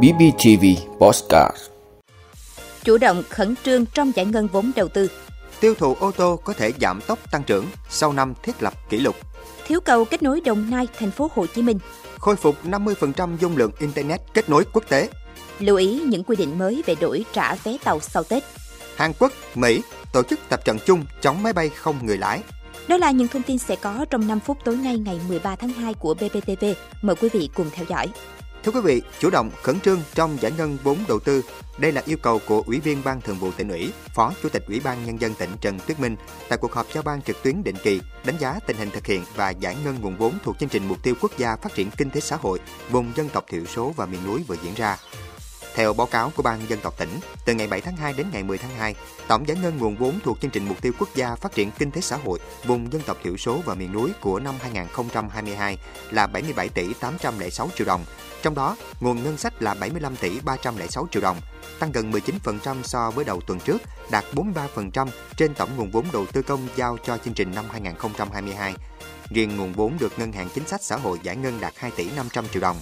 BBTV Postcard Chủ động khẩn trương trong giải ngân vốn đầu tư Tiêu thụ ô tô có thể giảm tốc tăng trưởng sau năm thiết lập kỷ lục. Thiếu cầu kết nối Đồng Nai, thành phố Hồ Chí Minh Khôi phục 50% dung lượng Internet kết nối quốc tế. Lưu ý những quy định mới về đổi trả vé tàu sau Tết Hàn Quốc, Mỹ tổ chức tập trận chung chống máy bay không người lái. Đó là những thông tin sẽ có trong 5 phút tối nay ngày 13 tháng 2 của BBTV. Mời quý vị cùng theo dõi. Thưa quý vị, chủ động khẩn trương trong giải ngân vốn đầu tư. Đây là yêu cầu của Ủy viên Ban Thường vụ tỉnh ủy, Phó Chủ tịch Ủy ban Nhân dân tỉnh Trần Tuyết Minh tại cuộc họp giao ban trực tuyến định kỳ đánh giá tình hình thực hiện và giải ngân nguồn vốn thuộc chương trình mục tiêu quốc gia phát triển kinh tế xã hội vùng dân tộc thiểu số và miền núi vừa diễn ra. Theo báo cáo của Ban dân tộc tỉnh, từ ngày 7 tháng 2 đến ngày 10 tháng 2, tổng giải ngân nguồn vốn thuộc chương trình mục tiêu quốc gia phát triển kinh tế xã hội vùng dân tộc thiểu số và miền núi của năm 2022 là 77 tỷ 806 triệu đồng. Trong đó, nguồn ngân sách là 75 tỷ 306 triệu đồng, tăng gần 19% so với đầu tuần trước, đạt 43% trên tổng nguồn vốn đầu tư công giao cho chương trình năm 2022. Riêng nguồn vốn được Ngân hàng Chính sách Xã hội giải ngân đạt 2 tỷ 500 triệu đồng.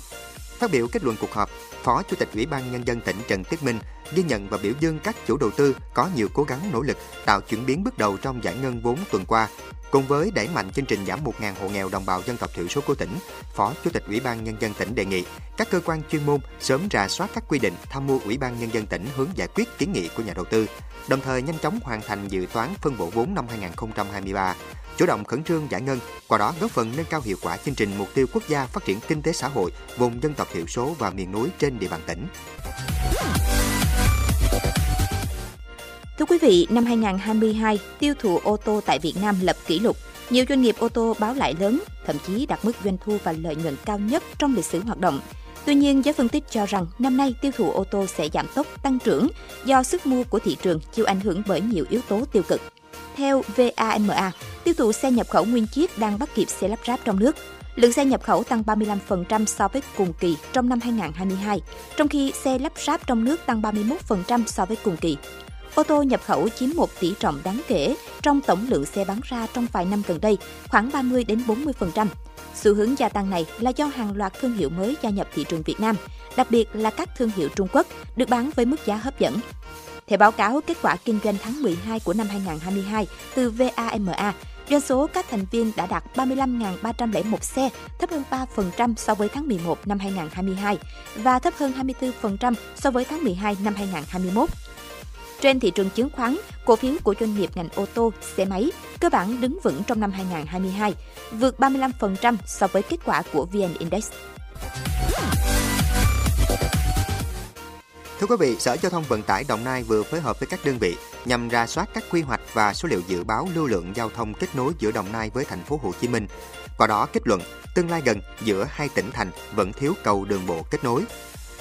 Phát biểu kết luận cuộc họp, Phó Chủ tịch Ủy ban Nhân dân tỉnh Trần Tuyết Minh ghi nhận và biểu dương các chủ đầu tư có nhiều cố gắng nỗ lực, tạo chuyển biến bước đầu trong giải ngân vốn tuần qua. Cùng với đẩy mạnh chương trình giảm 1.000 hộ nghèo đồng bào dân tộc thiểu số của tỉnh, Phó Chủ tịch Ủy ban Nhân dân tỉnh đề nghị các cơ quan chuyên môn sớm rà soát các quy định tham mưu Ủy ban Nhân dân tỉnh hướng giải quyết kiến nghị của nhà đầu tư, đồng thời nhanh chóng hoàn thành dự toán phân bổ vốn năm 2023 chủ động khẩn trương giải ngân, qua đó góp phần nâng cao hiệu quả chương trình mục tiêu quốc gia phát triển kinh tế xã hội vùng dân tộc thiểu số và miền núi trên địa bàn tỉnh. Thưa quý vị, năm 2022, tiêu thụ ô tô tại Việt Nam lập kỷ lục. Nhiều doanh nghiệp ô tô báo lại lớn, thậm chí đạt mức doanh thu và lợi nhuận cao nhất trong lịch sử hoạt động. Tuy nhiên, giới phân tích cho rằng năm nay tiêu thụ ô tô sẽ giảm tốc tăng trưởng do sức mua của thị trường chịu ảnh hưởng bởi nhiều yếu tố tiêu cực. Theo VAMA, tiêu thụ xe nhập khẩu nguyên chiếc đang bắt kịp xe lắp ráp trong nước. Lượng xe nhập khẩu tăng 35% so với cùng kỳ trong năm 2022, trong khi xe lắp ráp trong nước tăng 31% so với cùng kỳ. Ô tô nhập khẩu chiếm một tỷ trọng đáng kể trong tổng lượng xe bán ra trong vài năm gần đây, khoảng 30 đến 40%. Xu hướng gia tăng này là do hàng loạt thương hiệu mới gia nhập thị trường Việt Nam, đặc biệt là các thương hiệu Trung Quốc được bán với mức giá hấp dẫn. Theo báo cáo kết quả kinh doanh tháng 12 của năm 2022 từ VAMA, doanh số các thành viên đã đạt 35.301 xe, thấp hơn 3% so với tháng 11 năm 2022 và thấp hơn 24% so với tháng 12 năm 2021. Trên thị trường chứng khoán, cổ phiếu của doanh nghiệp ngành ô tô, xe máy cơ bản đứng vững trong năm 2022, vượt 35% so với kết quả của VN Index. Thưa quý vị, Sở Giao thông Vận tải Đồng Nai vừa phối hợp với các đơn vị nhằm ra soát các quy hoạch và số liệu dự báo lưu lượng giao thông kết nối giữa Đồng Nai với thành phố Hồ Chí Minh. Qua đó kết luận, tương lai gần giữa hai tỉnh thành vẫn thiếu cầu đường bộ kết nối.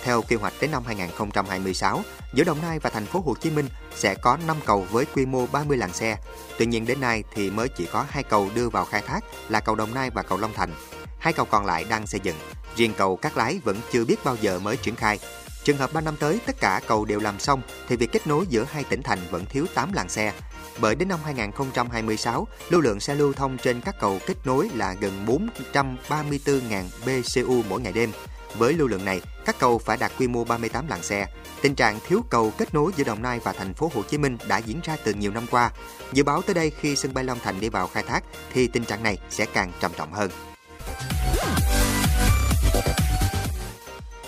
Theo kế hoạch đến năm 2026, giữa Đồng Nai và thành phố Hồ Chí Minh sẽ có 5 cầu với quy mô 30 làn xe. Tuy nhiên đến nay thì mới chỉ có hai cầu đưa vào khai thác là cầu Đồng Nai và cầu Long Thành. Hai cầu còn lại đang xây dựng. Riêng cầu Cát Lái vẫn chưa biết bao giờ mới triển khai. Trường hợp 3 năm tới tất cả cầu đều làm xong thì việc kết nối giữa hai tỉnh thành vẫn thiếu 8 làn xe. Bởi đến năm 2026, lưu lượng xe lưu thông trên các cầu kết nối là gần 434.000 BCU mỗi ngày đêm. Với lưu lượng này, các cầu phải đạt quy mô 38 làn xe. Tình trạng thiếu cầu kết nối giữa Đồng Nai và thành phố Hồ Chí Minh đã diễn ra từ nhiều năm qua. Dự báo tới đây khi sân bay Long Thành đi vào khai thác thì tình trạng này sẽ càng trầm trọng hơn.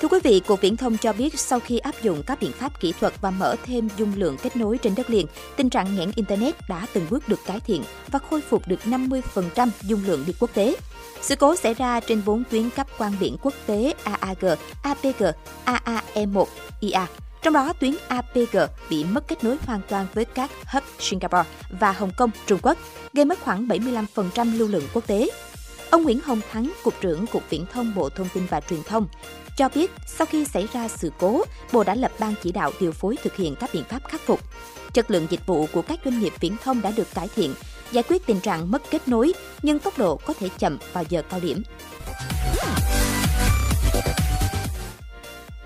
Thưa quý vị, Cục Viễn thông cho biết sau khi áp dụng các biện pháp kỹ thuật và mở thêm dung lượng kết nối trên đất liền, tình trạng nghẽn Internet đã từng bước được cải thiện và khôi phục được 50% dung lượng đi quốc tế. Sự cố xảy ra trên 4 tuyến cấp quan biển quốc tế AAG, APG, AAE1, IA. Trong đó, tuyến APG bị mất kết nối hoàn toàn với các hub Singapore và Hồng Kông, Trung Quốc, gây mất khoảng 75% lưu lượng quốc tế. Ông Nguyễn Hồng Thắng, Cục trưởng Cục Viễn thông Bộ Thông tin và Truyền thông, cho biết sau khi xảy ra sự cố, Bộ đã lập ban chỉ đạo điều phối thực hiện các biện pháp khắc phục. Chất lượng dịch vụ của các doanh nghiệp viễn thông đã được cải thiện, giải quyết tình trạng mất kết nối, nhưng tốc độ có thể chậm vào giờ cao điểm.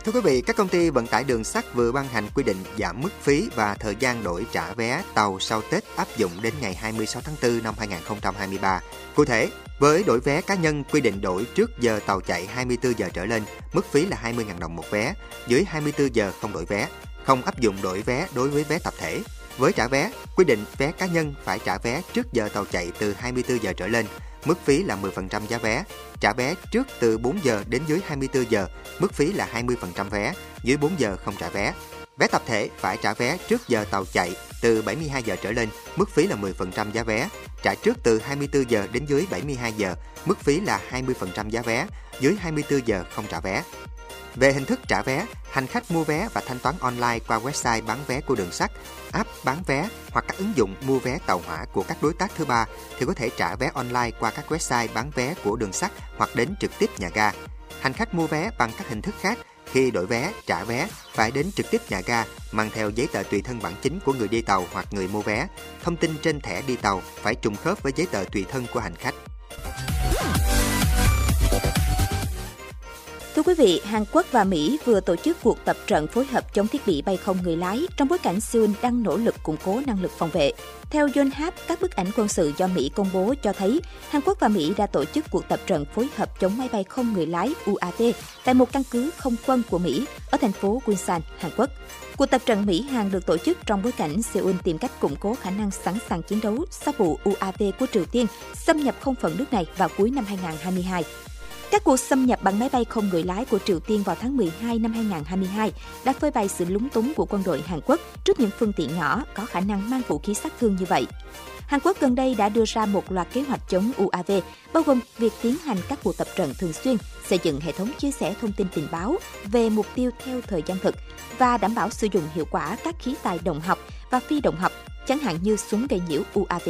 Thưa quý vị, các công ty vận tải đường sắt vừa ban hành quy định giảm mức phí và thời gian đổi trả vé tàu sau Tết áp dụng đến ngày 26 tháng 4 năm 2023. Cụ thể, với đổi vé cá nhân quy định đổi trước giờ tàu chạy 24 giờ trở lên, mức phí là 20.000 đồng một vé, dưới 24 giờ không đổi vé, không áp dụng đổi vé đối với vé tập thể. Với trả vé, quy định vé cá nhân phải trả vé trước giờ tàu chạy từ 24 giờ trở lên, mức phí là 10% giá vé. Trả vé trước từ 4 giờ đến dưới 24 giờ, mức phí là 20% vé, dưới 4 giờ không trả vé. Vé tập thể phải trả vé trước giờ tàu chạy từ 72 giờ trở lên, mức phí là 10% giá vé. Trả trước từ 24 giờ đến dưới 72 giờ, mức phí là 20% giá vé, dưới 24 giờ không trả vé. Về hình thức trả vé, hành khách mua vé và thanh toán online qua website bán vé của đường sắt, app bán vé hoặc các ứng dụng mua vé tàu hỏa của các đối tác thứ ba thì có thể trả vé online qua các website bán vé của đường sắt hoặc đến trực tiếp nhà ga. Hành khách mua vé bằng các hình thức khác khi đổi vé, trả vé phải đến trực tiếp nhà ga mang theo giấy tờ tùy thân bản chính của người đi tàu hoặc người mua vé. Thông tin trên thẻ đi tàu phải trùng khớp với giấy tờ tùy thân của hành khách. Thưa quý vị, Hàn Quốc và Mỹ vừa tổ chức cuộc tập trận phối hợp chống thiết bị bay không người lái trong bối cảnh Seoul đang nỗ lực củng cố năng lực phòng vệ. Theo Yonhap, các bức ảnh quân sự do Mỹ công bố cho thấy Hàn Quốc và Mỹ đã tổ chức cuộc tập trận phối hợp chống máy bay không người lái UAV tại một căn cứ không quân của Mỹ ở thành phố Gunsan, Hàn Quốc. Cuộc tập trận Mỹ-Hàn được tổ chức trong bối cảnh Seoul tìm cách củng cố khả năng sẵn sàng chiến đấu sau vụ UAV của Triều Tiên xâm nhập không phận nước này vào cuối năm 2022. Các cuộc xâm nhập bằng máy bay không người lái của Triều Tiên vào tháng 12 năm 2022 đã phơi bày sự lúng túng của quân đội Hàn Quốc trước những phương tiện nhỏ có khả năng mang vũ khí sát thương như vậy. Hàn Quốc gần đây đã đưa ra một loạt kế hoạch chống UAV, bao gồm việc tiến hành các cuộc tập trận thường xuyên, xây dựng hệ thống chia sẻ thông tin tình báo về mục tiêu theo thời gian thực và đảm bảo sử dụng hiệu quả các khí tài động học và phi động học, chẳng hạn như súng gây nhiễu UAV.